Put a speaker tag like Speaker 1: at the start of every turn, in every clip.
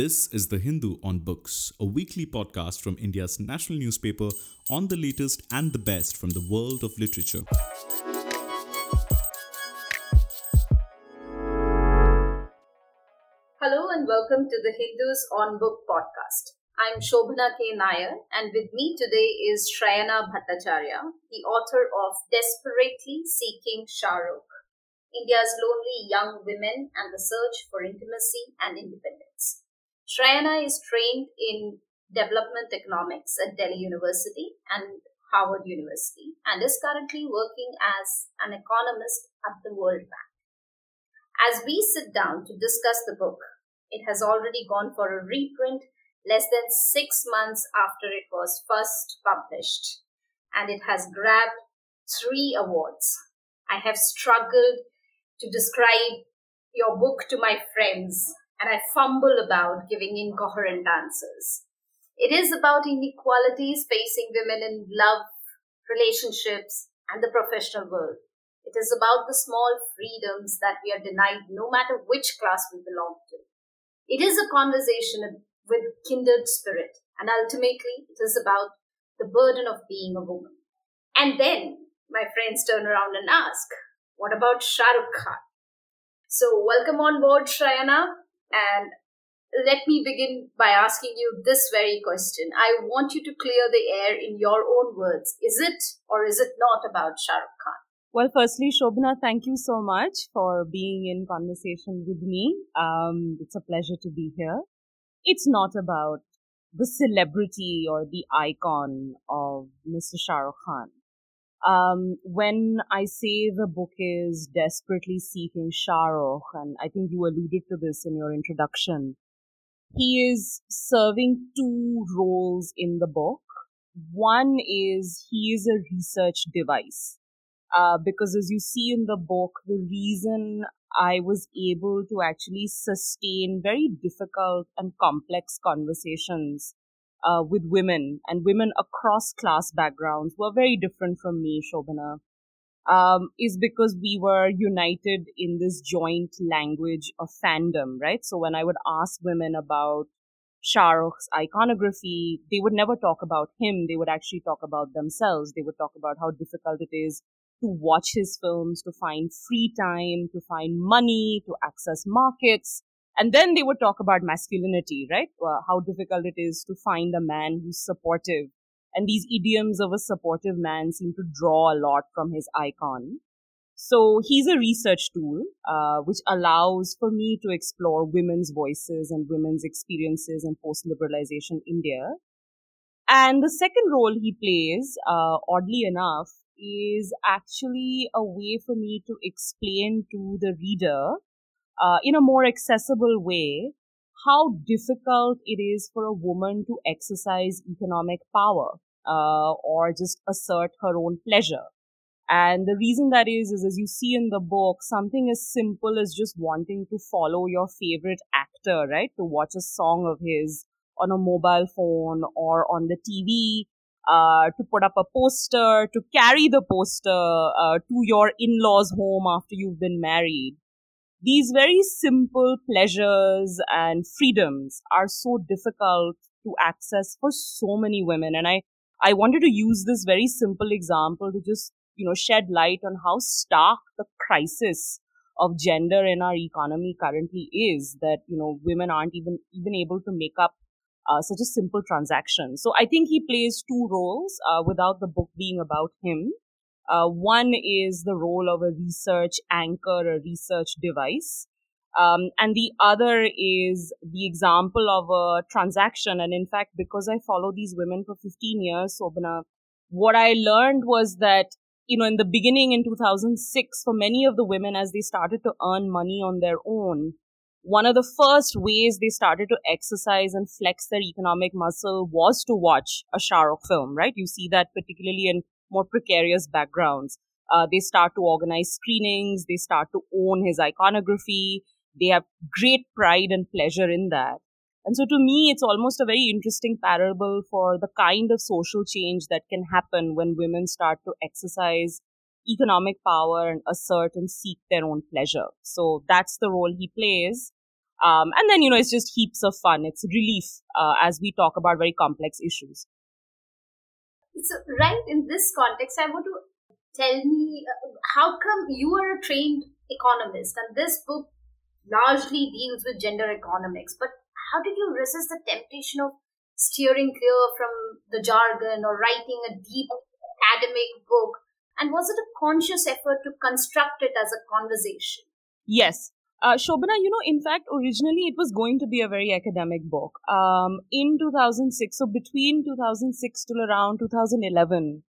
Speaker 1: This is The Hindu on Books, a weekly podcast from India's national newspaper on the latest and the best from the world of literature.
Speaker 2: Hello and welcome to the Hindus on Book podcast. I'm Sobhana K. Nair, and with me today is Shrayana Bhattacharya, the author of Desperately Seeking Shahrukh India's Lonely Young Women and the Search for Intimacy and Independence. Shrayana is trained in development economics at Delhi University and Harvard University and is currently working as an economist at the World Bank. As we sit down to discuss the book, it has already gone for a reprint less than six months after it was first published, and it has grabbed three awards. I have struggled to describe your book to my friends, and I fumble about giving incoherent answers. It is about inequalities facing women in love, relationships, and the professional world. It is about the small freedoms that we are denied no matter which class we belong to. It is a conversation with kindred spirit, and ultimately it is about the burden of being a woman. And then my friends turn around and ask, what about Shah Rukh Khan? So, welcome on board, Shrayana. And let me begin by asking you this very question. I want you to clear the air in your own words. Is it or is it not about Shah Rukh Khan?
Speaker 3: Well, firstly, Sobhana, thank you so much for being in conversation with me. Um, it's a pleasure to be here. It's not about the celebrity or the icon of Mr. Shah Rukh Khan. Um, when I say the book is desperately seeking Shah Rukh, and I think you alluded to this in your introduction, he is serving two roles in the book. One is he is a research device. Uh, because as you see in the book, the reason I was able to actually sustain very difficult and complex conversations uh, with women and women across class backgrounds who are very different from me, Sobhana, um, is because we were united in this joint language of fandom, right? So when I would ask women about Shah Rukh's iconography, they would never talk about him. They would actually talk about themselves. They would talk about how difficult it is to watch his films, to find free time, to find money, to access markets, and then they would talk about masculinity, right? Uh, how difficult it is to find a man who's supportive. And these idioms of a supportive man seem to draw a lot from his icon. So he's a research tool, uh, which allows for me to explore women's voices and women's experiences in post-liberalization India. And the second role he plays, uh, oddly enough, is actually a way for me to explain to the reader uh, in a more accessible way how difficult it is for a woman to exercise economic power uh, or just assert her own pleasure. And the reason that is, is as you see in the book, something as simple as just wanting to follow your favorite actor, right? To watch a song of his on a mobile phone or on the TV, uh, to put up a poster, to carry the poster uh, to your in-laws home after you've been married these very simple pleasures and freedoms are so difficult to access for so many women. And I, I wanted to use this very simple example to just, you know, shed light on how stark the crisis of gender in our economy currently is that, you know, women aren't even, even able to make up uh, such a simple transaction. So I think he plays two roles, uh, without the book being about him. Uh, one is the role of a research anchor, a research device. Um, and the other is the example of a transaction. And in fact, because I follow these women for 15 years, Sobhana, what I learned was that, you know, in the beginning in 2006, for many of the women, as they started to earn money on their own, one of the first ways they started to exercise and flex their economic muscle was to watch a Shah Rukh film, right? You see that particularly in more precarious backgrounds. Uh, they start to organize screenings. They start to own his iconography. They have great pride and pleasure in that. And so to me, it's almost a very interesting parable for the kind of social change that can happen when women start to exercise economic power and assert and seek their own pleasure. So that's the role he plays. Um, and then, you know, it's just heaps of fun. It's relief uh, as we talk about very complex issues.
Speaker 2: So, right in this context, I want to tell me uh, how come you are a trained economist and this book largely deals with gender economics, but how did you resist the temptation of steering clear from the jargon or writing a deep academic book? And was it a conscious effort to construct it as a conversation?
Speaker 3: Yes. Uh, Sobhana, you know, in fact, originally it was going to be a very academic book. Um, in 2006, so between 2006 till around 2011,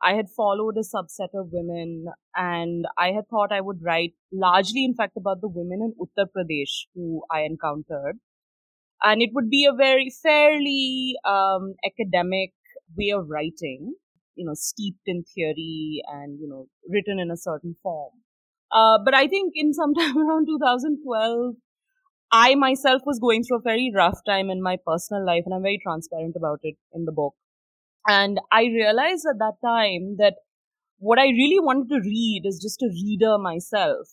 Speaker 3: I had followed a subset of women and I had thought I would write largely, in fact, about the women in Uttar Pradesh who I encountered. And it would be a very fairly um, academic way of writing, you know, steeped in theory and, you know, written in a certain form. Uh, but I think in sometime around 2012, I myself was going through a very rough time in my personal life, and I'm very transparent about it in the book. And I realized at that time that what I really wanted to read as just a reader myself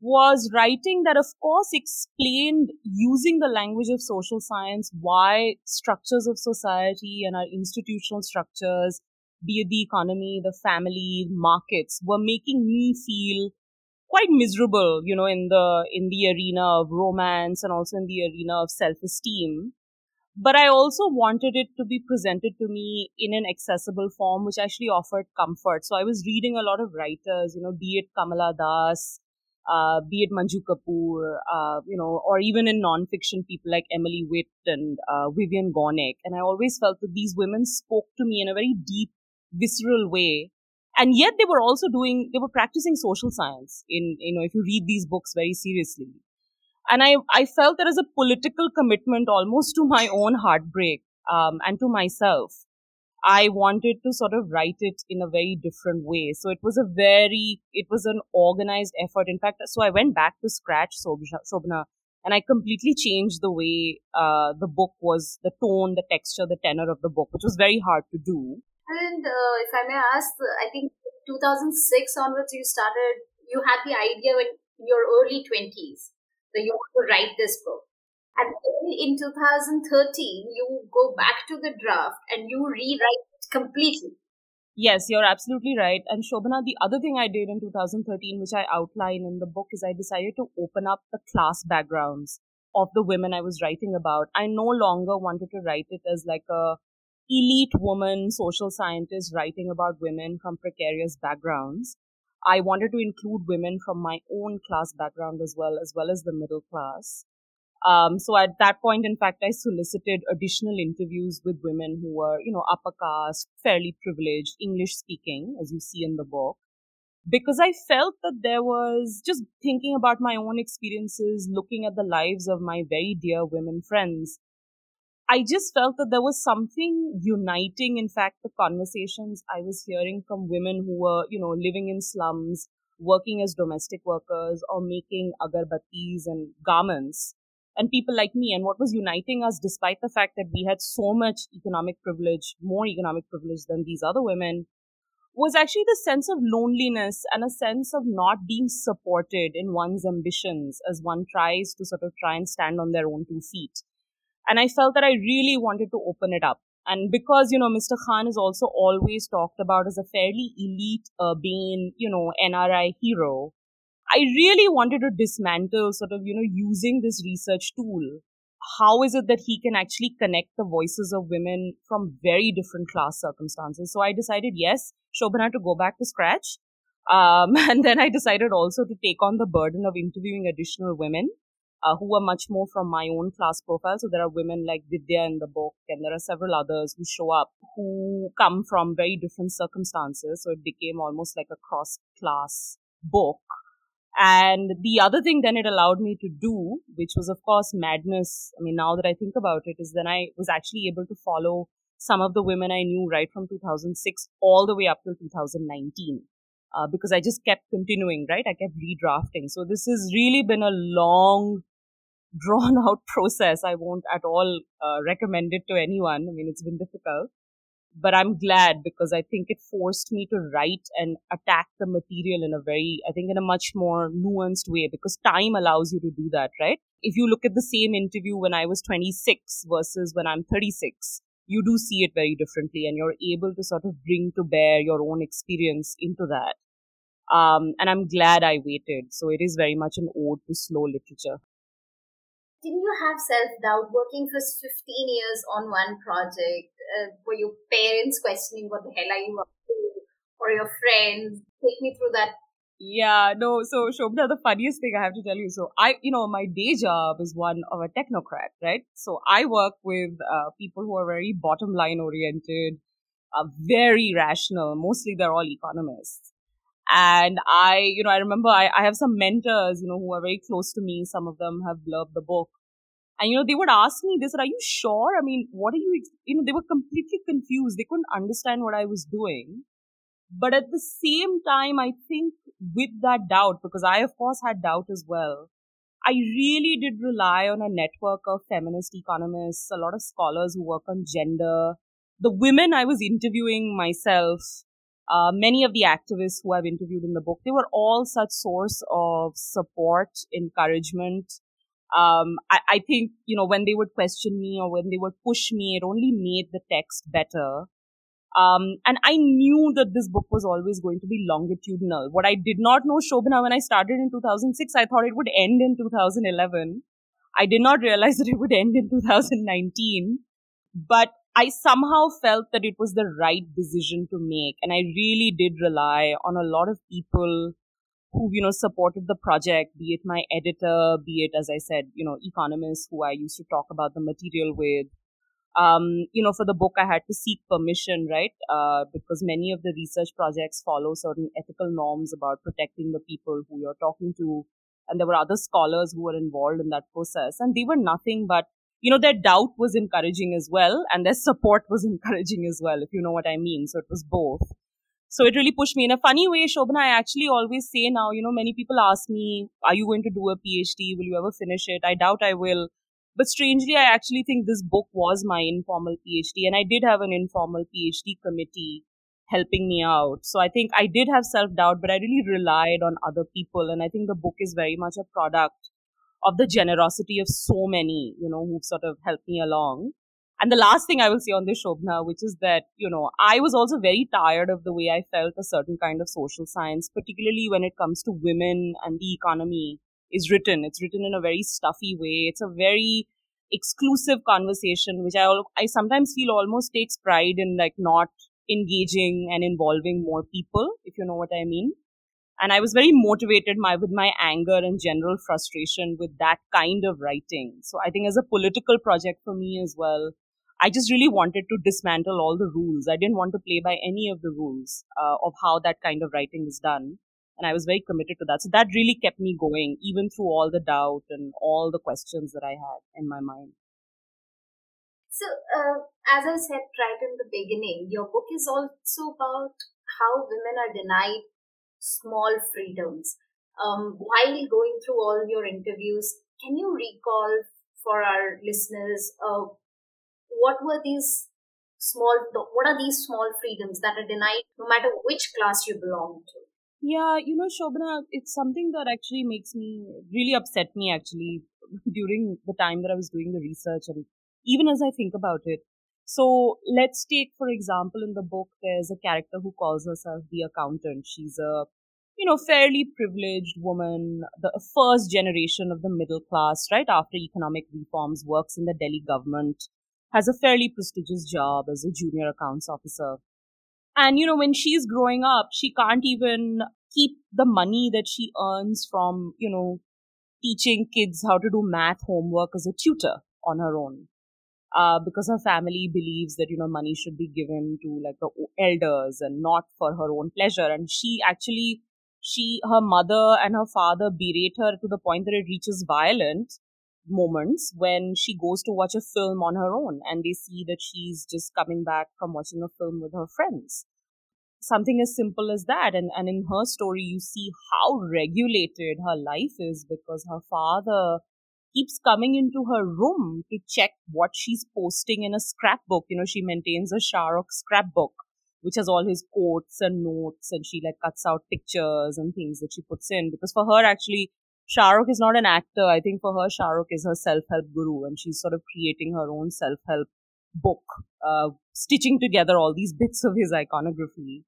Speaker 3: was writing that, of course, explained using the language of social science why structures of society and our institutional structures, be it the economy, the family, markets, were making me feel quite miserable, you know, in the in the arena of romance and also in the arena of self-esteem. But I also wanted it to be presented to me in an accessible form, which actually offered comfort. So I was reading a lot of writers, you know, be it Kamala Das, uh, be it Manju Kapur, uh, you know, or even in nonfiction, people like Emily Witt and uh, Vivian Gornick. And I always felt that these women spoke to me in a very deep, visceral way and yet they were also doing they were practicing social science in you know if you read these books very seriously. And i i felt there is a political commitment almost to my own heartbreak um, and to myself. I wanted to sort of write it in a very different way. So it was a very it was an organized effort. In fact so i went back to scratch sobhana and i completely changed the way uh, the book was the tone the texture the tenor of the book which was very hard to do
Speaker 2: uh, if I may ask, I think 2006 onwards, you started, you had the idea when in your early 20s that you want to write this book. And then in 2013, you go back to the draft and you rewrite it completely.
Speaker 3: Yes, you're absolutely right. And Sobhana, the other thing I did in 2013, which I outline in the book, is I decided to open up the class backgrounds of the women I was writing about. I no longer wanted to write it as like a elite woman social scientist writing about women from precarious backgrounds. I wanted to include women from my own class background as well, as well as the middle class. Um, so at that point, in fact, I solicited additional interviews with women who were, you know, upper caste, fairly privileged, English speaking, as you see in the book, because I felt that there was just thinking about my own experiences, looking at the lives of my very dear women friends I just felt that there was something uniting. In fact, the conversations I was hearing from women who were, you know, living in slums, working as domestic workers or making agarbattis and garments and people like me. And what was uniting us, despite the fact that we had so much economic privilege, more economic privilege than these other women, was actually the sense of loneliness and a sense of not being supported in one's ambitions as one tries to sort of try and stand on their own two feet. And I felt that I really wanted to open it up. And because, you know, Mr. Khan is also always talked about as a fairly elite, urbane, you know, NRI hero, I really wanted to dismantle sort of, you know, using this research tool. How is it that he can actually connect the voices of women from very different class circumstances? So I decided, yes, Sobhana to go back to scratch. Um, and then I decided also to take on the burden of interviewing additional women uh, who are much more from my own class profile. So there are women like Vidya in the book, and there are several others who show up who come from very different circumstances. So it became almost like a cross class book. And the other thing then it allowed me to do, which was of course madness. I mean, now that I think about it, is then I was actually able to follow some of the women I knew right from 2006 all the way up till 2019. Uh, because I just kept continuing, right? I kept redrafting. So this has really been a long drawn out process. I won't at all uh, recommend it to anyone. I mean, it's been difficult. but I'm glad because I think it forced me to write and attack the material in a very, I think in a much more nuanced way because time allows you to do that, right? If you look at the same interview when I was 26 versus when I'm 36, you do see it very differently and you're able to sort of bring to bear your own experience into that. Um, and I'm glad I waited. So it is very much an ode to slow literature.
Speaker 2: Didn't you have self doubt working for 15 years on one project? Uh, were your parents questioning what the hell are you up to? Or your friends? Take me through that
Speaker 3: yeah, no. So, Shobna, the funniest thing I have to tell you. So, I, you know, my day job is one of a technocrat, right? So, I work with uh, people who are very bottom line oriented, uh, very rational. Mostly, they're all economists. And I, you know, I remember I, I have some mentors, you know, who are very close to me. Some of them have loved the book. And, you know, they would ask me, they said, are you sure? I mean, what are you, you know, they were completely confused. They couldn't understand what I was doing. But at the same time, I think with that doubt, because I, of course, had doubt as well, I really did rely on a network of feminist economists, a lot of scholars who work on gender, the women I was interviewing myself, uh, many of the activists who I've interviewed in the book, they were all such source of support, encouragement. Um, I, I think, you know, when they would question me or when they would push me, it only made the text better. Um, and I knew that this book was always going to be longitudinal. What I did not know, Sobhana, when I started in 2006, I thought it would end in 2011. I did not realize that it would end in 2019. But I somehow felt that it was the right decision to make. And I really did rely on a lot of people who, you know, supported the project, be it my editor, be it, as I said, you know, economists who I used to talk about the material with, um, you know, for the book, I had to seek permission, right? Uh, because many of the research projects follow certain ethical norms about protecting the people who you're talking to. And there were other scholars who were involved in that process. And they were nothing but, you know, their doubt was encouraging as well. And their support was encouraging as well, if you know what I mean. So it was both. So it really pushed me in a funny way, Sobhana. I actually always say now, you know, many people ask me, are you going to do a PhD? Will you ever finish it? I doubt I will but strangely, I actually think this book was my informal PhD, and I did have an informal PhD committee helping me out. So I think I did have self doubt, but I really relied on other people. And I think the book is very much a product of the generosity of so many, you know, who've sort of helped me along. And the last thing I will say on this, Shobna, which is that, you know, I was also very tired of the way I felt a certain kind of social science, particularly when it comes to women and the economy is written. It's written in a very stuffy way. It's a very exclusive conversation, which I I sometimes feel almost takes pride in like not engaging and involving more people, if you know what I mean. And I was very motivated my with my anger and general frustration with that kind of writing. So I think as a political project for me as well, I just really wanted to dismantle all the rules. I didn't want to play by any of the rules uh, of how that kind of writing is done and I was very committed to that. So that really kept me going, even through all the doubt and all the questions that I had in my mind.
Speaker 2: So, uh, as I said right in the beginning, your book is also about how women are denied small freedoms. Um, while going through all your interviews, can you recall for our listeners uh, what were these small what are these small freedoms that are denied no matter which class you belong to
Speaker 3: yeah, you know, Sobhana, it's something that actually makes me really upset me actually during the time that I was doing the research and even as I think about it. So let's take, for example, in the book, there's a character who calls herself the accountant. She's a, you know, fairly privileged woman, the first generation of the middle class, right after economic reforms, works in the Delhi government, has a fairly prestigious job as a junior accounts officer. And, you know, when she's growing up, she can't even keep the money that she earns from, you know, teaching kids how to do math homework as a tutor on her own. Uh, because her family believes that, you know, money should be given to like the elders and not for her own pleasure. And she actually, she, her mother and her father berate her to the point that it reaches violent moments when she goes to watch a film on her own and they see that she's just coming back from watching a film with her friends. Something as simple as that. And, and in her story, you see how regulated her life is because her father keeps coming into her room to check what she's posting in a scrapbook. You know, she maintains a Shah Rukh scrapbook, which has all his quotes and notes, and she like cuts out pictures and things that she puts in. Because for her, actually, Shah Rukh is not an actor. I think for her, Shah Rukh is her self-help guru, and she's sort of creating her own self-help book, uh, stitching together all these bits of his iconography.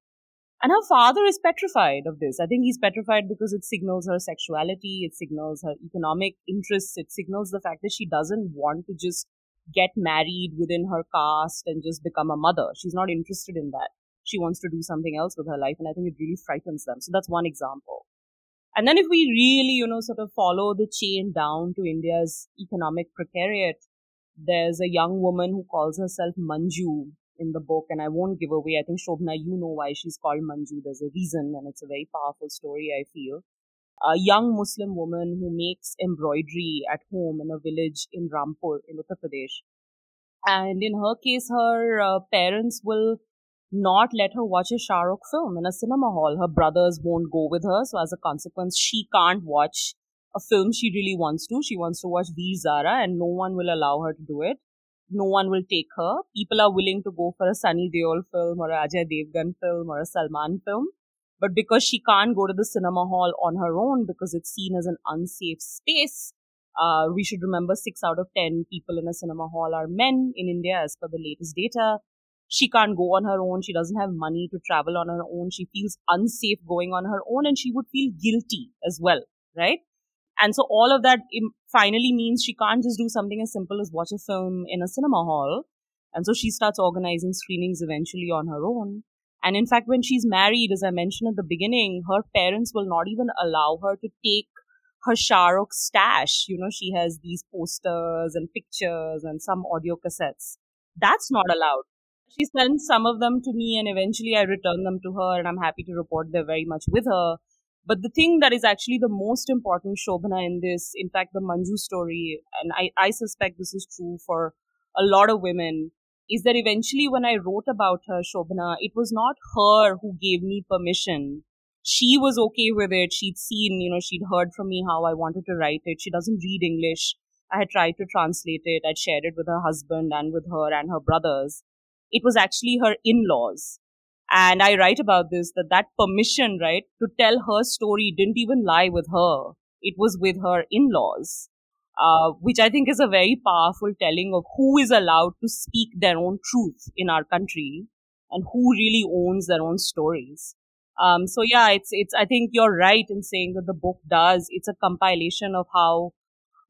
Speaker 3: And her father is petrified of this. I think he's petrified because it signals her sexuality, it signals her economic interests, it signals the fact that she doesn't want to just get married within her caste and just become a mother. She's not interested in that. She wants to do something else with her life, and I think it really frightens them. So that's one example. And then if we really, you know, sort of follow the chain down to India's economic precariat, there's a young woman who calls herself Manju, in the book, and I won't give away. I think Shobna, you know why she's called Manju. There's a reason, and it's a very powerful story, I feel. A young Muslim woman who makes embroidery at home in a village in Rampur, in Uttar Pradesh. And in her case, her uh, parents will not let her watch a Shah Rukh film in a cinema hall. Her brothers won't go with her, so as a consequence, she can't watch a film she really wants to. She wants to watch Veer Zaara, and no one will allow her to do it no one will take her. People are willing to go for a Sunny Deol film or a Ajay Devgan film or a Salman film. But because she can't go to the cinema hall on her own because it's seen as an unsafe space, uh, we should remember six out of ten people in a cinema hall are men in India as per the latest data. She can't go on her own. She doesn't have money to travel on her own. She feels unsafe going on her own and she would feel guilty as well, right? And so all of that finally means she can't just do something as simple as watch a film in a cinema hall. And so she starts organizing screenings eventually on her own. And in fact, when she's married, as I mentioned at the beginning, her parents will not even allow her to take her Shah Rukh stash. You know, she has these posters and pictures and some audio cassettes. That's not allowed. She sends some of them to me and eventually I return them to her and I'm happy to report they're very much with her. But the thing that is actually the most important, Sobhana, in this, in fact, the Manju story, and I, I suspect this is true for a lot of women, is that eventually when I wrote about her, Sobhana, it was not her who gave me permission. She was okay with it. She'd seen, you know, she'd heard from me how I wanted to write it. She doesn't read English. I had tried to translate it. I'd shared it with her husband and with her and her brothers. It was actually her in-laws and I write about this that that permission, right, to tell her story didn't even lie with her. It was with her in-laws, uh, which I think is a very powerful telling of who is allowed to speak their own truth in our country and who really owns their own stories. Um, so yeah, it's, it's, I think you're right in saying that the book does, it's a compilation of how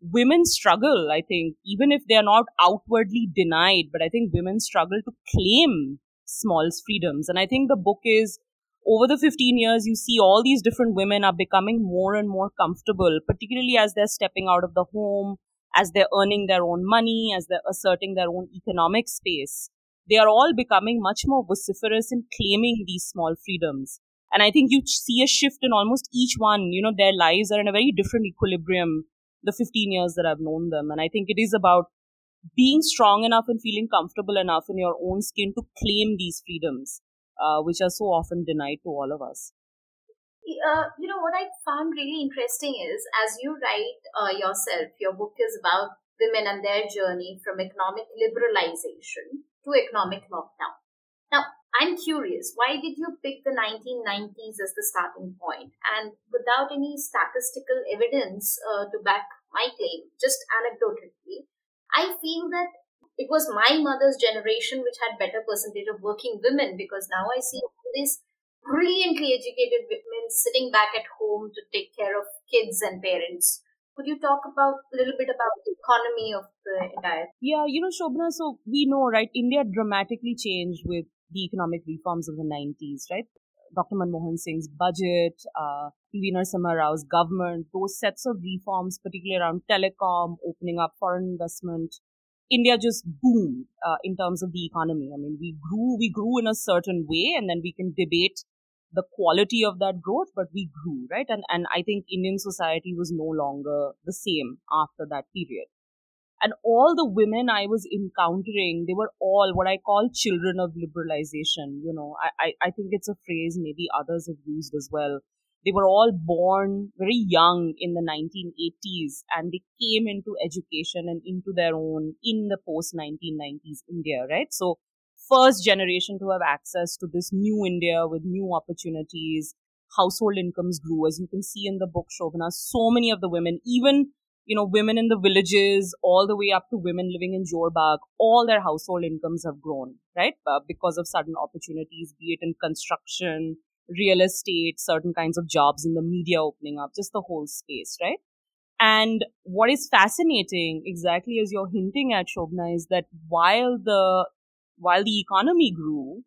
Speaker 3: women struggle, I think, even if they're not outwardly denied, but I think women struggle to claim small freedoms. And I think the book is over the 15 years, you see all these different women are becoming more and more comfortable, particularly as they're stepping out of the home, as they're earning their own money, as they're asserting their own economic space. They are all becoming much more vociferous in claiming these small freedoms. And I think you see a shift in almost each one. You know, their lives are in a very different equilibrium the 15 years that I've known them. And I think it is about being strong enough and feeling comfortable enough in your own skin to claim these freedoms, uh, which are so often denied to all of us.
Speaker 2: Uh, you know, what I found really interesting is, as you write uh, yourself, your book is about women and their journey from economic liberalization to economic lockdown. Now, I'm curious, why did you pick the 1990s as the starting point? And without any statistical evidence uh, to back my claim, just anecdotally, I feel that it was my mother's generation which had better percentage of working women because now I see all these brilliantly educated women sitting back at home to take care of kids and parents. Could you talk about a little bit about the economy of the entire?
Speaker 3: Yeah, you know, Sobhana, so we know, right? India dramatically changed with the economic reforms of the 90s, right? Dr. Manmohan Singh's budget, uh, PV Narasimha Rao's government, those sets of reforms, particularly around telecom, opening up foreign investment, India just boomed uh, in terms of the economy. I mean, we grew, we grew in a certain way, and then we can debate the quality of that growth, but we grew, right? And and I think Indian society was no longer the same after that period. And all the women I was encountering, they were all what I call children of liberalization. You know, I, I, I think it's a phrase maybe others have used as well. they were all born very young in the 1980s and they came into education and into their own in the post 1990s India, right? So, first generation to have access to this new India with new opportunities. Household incomes grew, as you can see in the book, Sobhana. So many of the women, even you know, women in the villages, all the way up to women living in Jorbagh, all their household incomes have grown, right? Uh, because of sudden opportunities, be it in construction, real estate, certain kinds of jobs in the media opening up, just the whole space, right? And what is fascinating, exactly as you're hinting at, Sobhana, is that while the while the economy grew,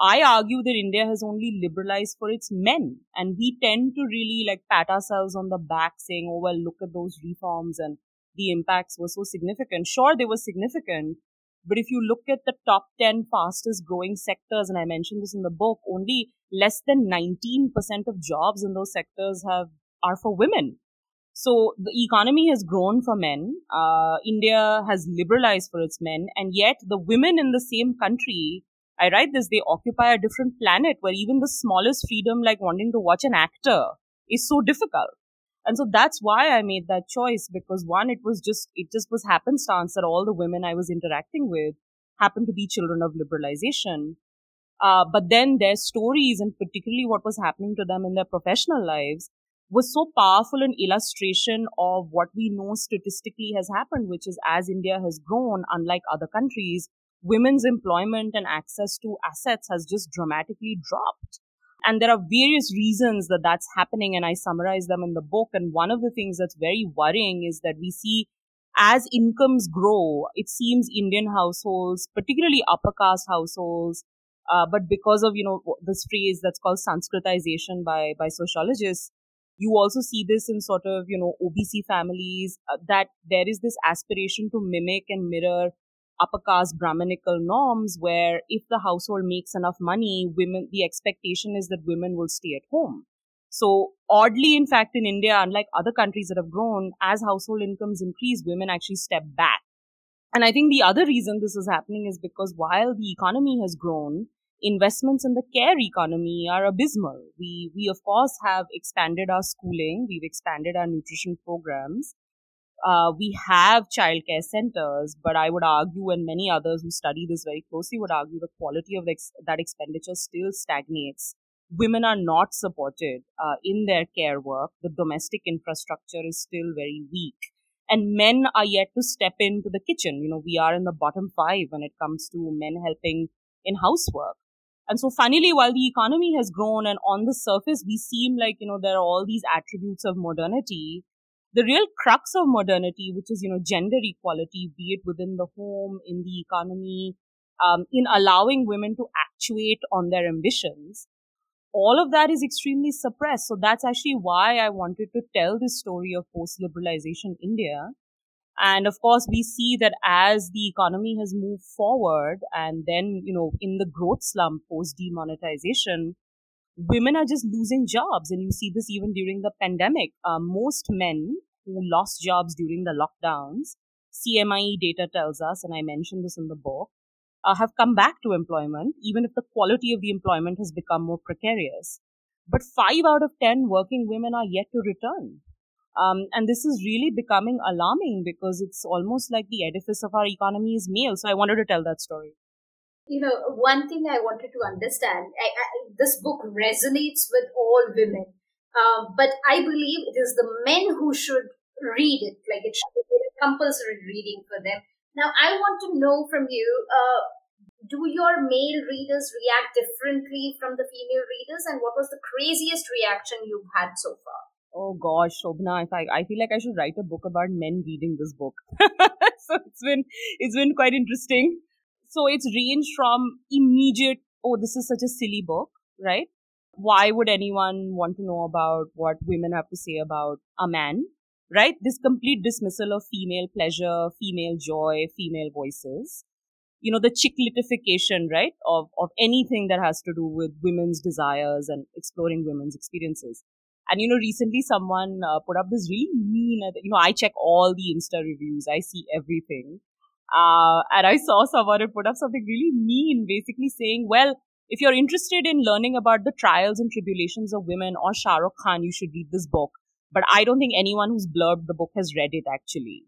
Speaker 3: I argue that India has only liberalized for its men, and we tend to really like pat ourselves on the back, saying, "Oh well, look at those reforms and the impacts were so significant." Sure, they were significant, but if you look at the top 10 fastest growing sectors, and I mentioned this in the book, only less than 19% of jobs in those sectors have are for women. So the economy has grown for men. Uh, India has liberalized for its men, and yet the women in the same country, I write this, they occupy a different planet where even the smallest freedom, like wanting to watch an actor, is so difficult. And so that's why I made that choice because one, it was just, it just was happenstance that all the women I was interacting with happened to be children of liberalization. Uh, but then their stories and particularly what was happening to them in their professional lives was so powerful an illustration of what we know statistically has happened, which is as India has grown, unlike other countries, women's employment and access to assets has just dramatically dropped. And there are various reasons that that's happening, and I summarize them in the book. And one of the things that's very worrying is that we see as incomes grow, it seems Indian households, particularly upper caste households, uh, but because of you know this phrase that's called Sanskritization by by sociologists, you also see this in sort of you know OBC families uh, that there is this aspiration to mimic and mirror upper caste Brahminical norms where if the household makes enough money, women the expectation is that women will stay at home. So oddly, in fact, in India, unlike other countries that have grown, as household incomes increase, women actually step back. And I think the other reason this is happening is because while the economy has grown, investments in the care economy are abysmal. We, we of course have expanded our schooling. We've expanded our nutrition programs. Uh, we have childcare centers, but I would argue, and many others who study this very closely would argue, the quality of ex- that expenditure still stagnates. Women are not supported uh, in their care work. The domestic infrastructure is still very weak. And men are yet to step into the kitchen. You know, we are in the bottom five when it comes to men helping in housework. And so funnily, while the economy has grown and on the surface we seem like, you know, there are all these attributes of modernity, the real crux of modernity, which is, you know, gender equality, be it within the home, in the economy, um, in allowing women to actuate on their ambitions, all of that is extremely suppressed. So that's actually why I wanted to tell this story of post-liberalization India and of course, we see that as the economy has moved forward and then, you know, in the growth slump post demonetization, women are just losing jobs. And you see this even during the pandemic. Uh, most men who lost jobs during the lockdowns, CMIE data tells us, and I mentioned this in the book, uh, have come back to employment, even if the quality of the employment has become more precarious. But five out of 10 working women are yet to return. Um, and this is really becoming alarming because it's almost like the edifice of our economy is male. So I wanted to tell that story.
Speaker 2: You know, one thing I wanted to understand I, I, this book resonates with all women, um, but I believe it is the men who should read it, like it should be a compulsory reading for them. Now, I want to know from you uh, do your male readers react differently from the female readers, and what was the craziest reaction you've had so far?
Speaker 3: Oh gosh, Sobhana, if I, I feel like I should write a book about men reading this book. so it's been, it's been quite interesting. So it's ranged from immediate, oh, this is such a silly book, right? Why would anyone want to know about what women have to say about a man, right? This complete dismissal of female pleasure, female joy, female voices. You know, the chicklitification, right? Of, of anything that has to do with women's desires and exploring women's experiences. And you know, recently someone uh, put up this really mean. You know, I check all the Insta reviews. I see everything. Uh, and I saw someone put up something really mean, basically saying, "Well, if you're interested in learning about the trials and tribulations of women or Shah Rukh Khan, you should read this book. But I don't think anyone who's blurbed the book has read it actually.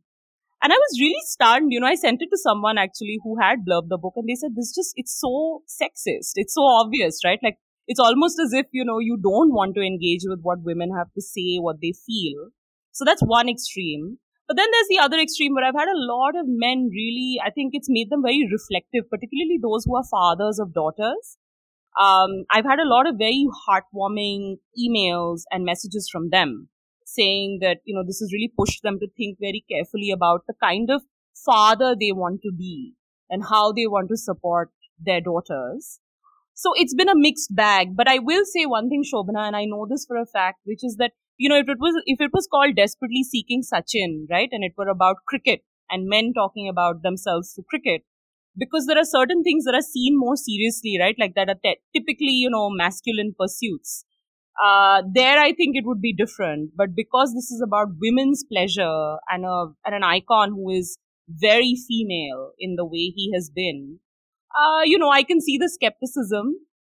Speaker 3: And I was really stunned. You know, I sent it to someone actually who had blurbed the book and they said, this just, it's so sexist. It's so obvious, right? Like, it's almost as if, you know, you don't want to engage with what women have to say, what they feel. So that's one extreme. But then there's the other extreme where I've had a lot of men really, I think it's made them very reflective, particularly those who are fathers of daughters. Um, I've had a lot of very heartwarming emails and messages from them saying that, you know, this has really pushed them to think very carefully about the kind of father they want to be and how they want to support their daughters. So it's been a mixed bag, but I will say one thing, Sobhana, and I know this for a fact, which is that, you know, if it was, if it was called Desperately Seeking Sachin, right, and it were about cricket and men talking about themselves through cricket, because there are certain things that are seen more seriously, right, like that are typically, you know, masculine pursuits uh, there I think it would be different. But because this is about women's pleasure and a and an icon who is very female in the way he has been, uh, you know, I can see the skepticism.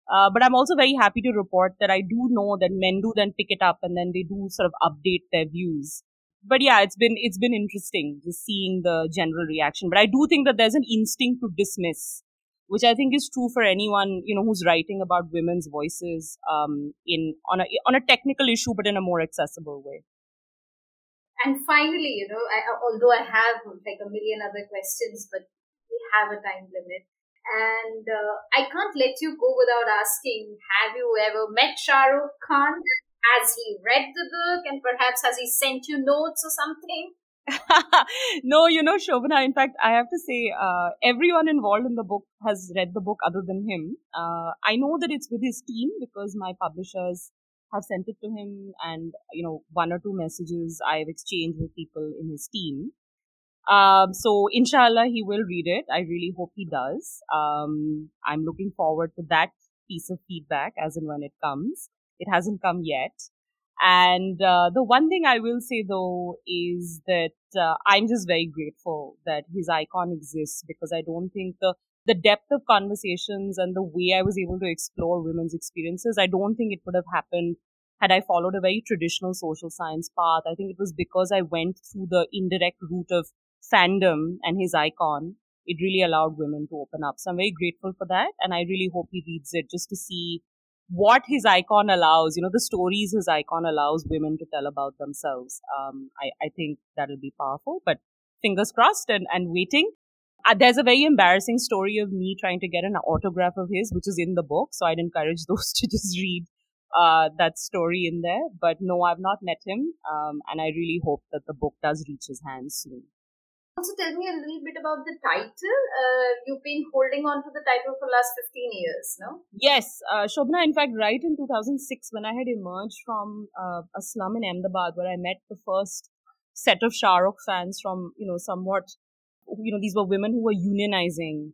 Speaker 3: Uh, but I'm also very happy to report that I do know that men do then pick it up and then they do sort of update their views. But yeah, it's been it's been interesting just seeing the general reaction. But I do think that there's an instinct to dismiss which I think is true for anyone you know who's writing about women's voices um, in on a on a technical issue, but in a more accessible way.
Speaker 2: And finally, you know, I, although I have like a million other questions, but we have a time limit, and uh, I can't let you go without asking: Have you ever met Shah Rukh Khan? Has he read the book, and perhaps has he sent you notes or something?
Speaker 3: no, you know, Sobhana, in fact, I have to say, uh, everyone involved in the book has read the book other than him. Uh, I know that it's with his team because my publishers have sent it to him and, you know, one or two messages I've exchanged with people in his team. Um, so inshallah, he will read it. I really hope he does. Um, I'm looking forward to that piece of feedback as and when it comes. It hasn't come yet. And uh, the one thing I will say though is that uh, I'm just very grateful that his icon exists because I don't think the the depth of conversations and the way I was able to explore women's experiences, I don't think it would have happened had I followed a very traditional social science path. I think it was because I went through the indirect route of fandom and his icon. It really allowed women to open up. So I'm very grateful for that. And I really hope he reads it just to see what his icon allows, you know, the stories his icon allows women to tell about themselves. Um, I, I think that'll be powerful, but fingers crossed and, and waiting. Uh, there's a very embarrassing story of me trying to get an autograph of his, which is in the book. So I'd encourage those to just read uh, that story in there. But no, I've not met him. Um, and I really hope that the book does reach his hands soon
Speaker 2: also tell me a little bit about the title. Uh, you've been holding on to the title for the last 15 years, no?
Speaker 3: Yes. Uh, Sobhana, in fact, right in 2006, when I had emerged from uh, a slum in Ahmedabad, where I met the first set of Shah Rukh fans from, you know, somewhat, you know, these were women who were unionizing.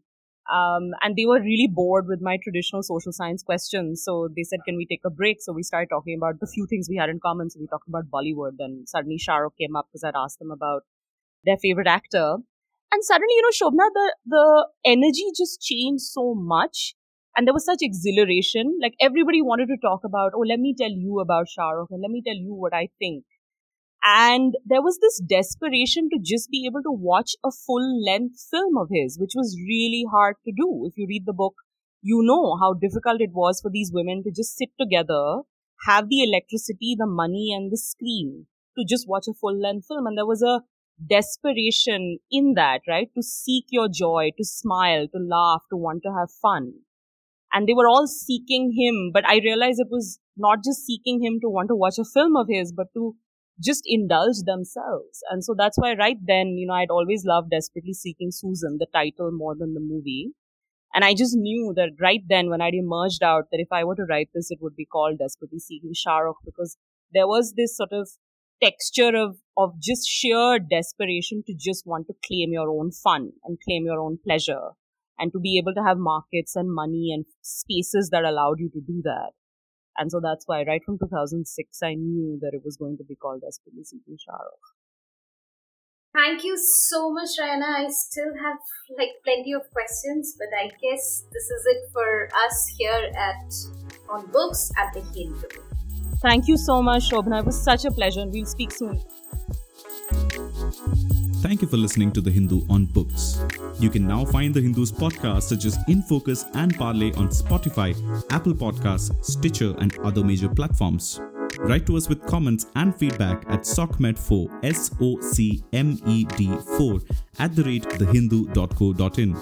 Speaker 3: Um, and they were really bored with my traditional social science questions. So they said, can we take a break? So we started talking about the few things we had in common. So we talked about Bollywood and suddenly Shah Rukh came up because I'd asked them about their favorite actor. And suddenly, you know, Shobna, the, the energy just changed so much. And there was such exhilaration. Like everybody wanted to talk about, oh, let me tell you about Shah Rukh and let me tell you what I think. And there was this desperation to just be able to watch a full length film of his, which was really hard to do. If you read the book, you know how difficult it was for these women to just sit together, have the electricity, the money, and the screen to just watch a full length film. And there was a desperation in that, right? To seek your joy, to smile, to laugh, to want to have fun. And they were all seeking him, but I realized it was not just seeking him to want to watch a film of his, but to just indulge themselves. And so that's why right then, you know, I'd always loved Desperately Seeking Susan, the title more than the movie. And I just knew that right then when I'd emerged out that if I were to write this, it would be called Desperately Seeking Shah Rukh because there was this sort of texture of of just sheer desperation to just want to claim your own fun and claim your own pleasure and to be able to have markets and money and spaces that allowed you to do that. And so that's why right from 2006, I knew that it was going to be called Desperately Seeking Shahrukh.
Speaker 2: Thank you so much, Rayana. I still have like plenty of questions, but I guess this is it for us here at on books at the Hindu.
Speaker 3: Thank you so much, Sobhana. It was such a pleasure. We'll speak soon.
Speaker 1: Thank you for listening to The Hindu on Books. You can now find The Hindu's podcasts such as In Focus and Parley on Spotify, Apple Podcasts, Stitcher, and other major platforms. Write to us with comments and feedback at SOCMED4, S O C M E D 4, at the rate thehindu.co.in.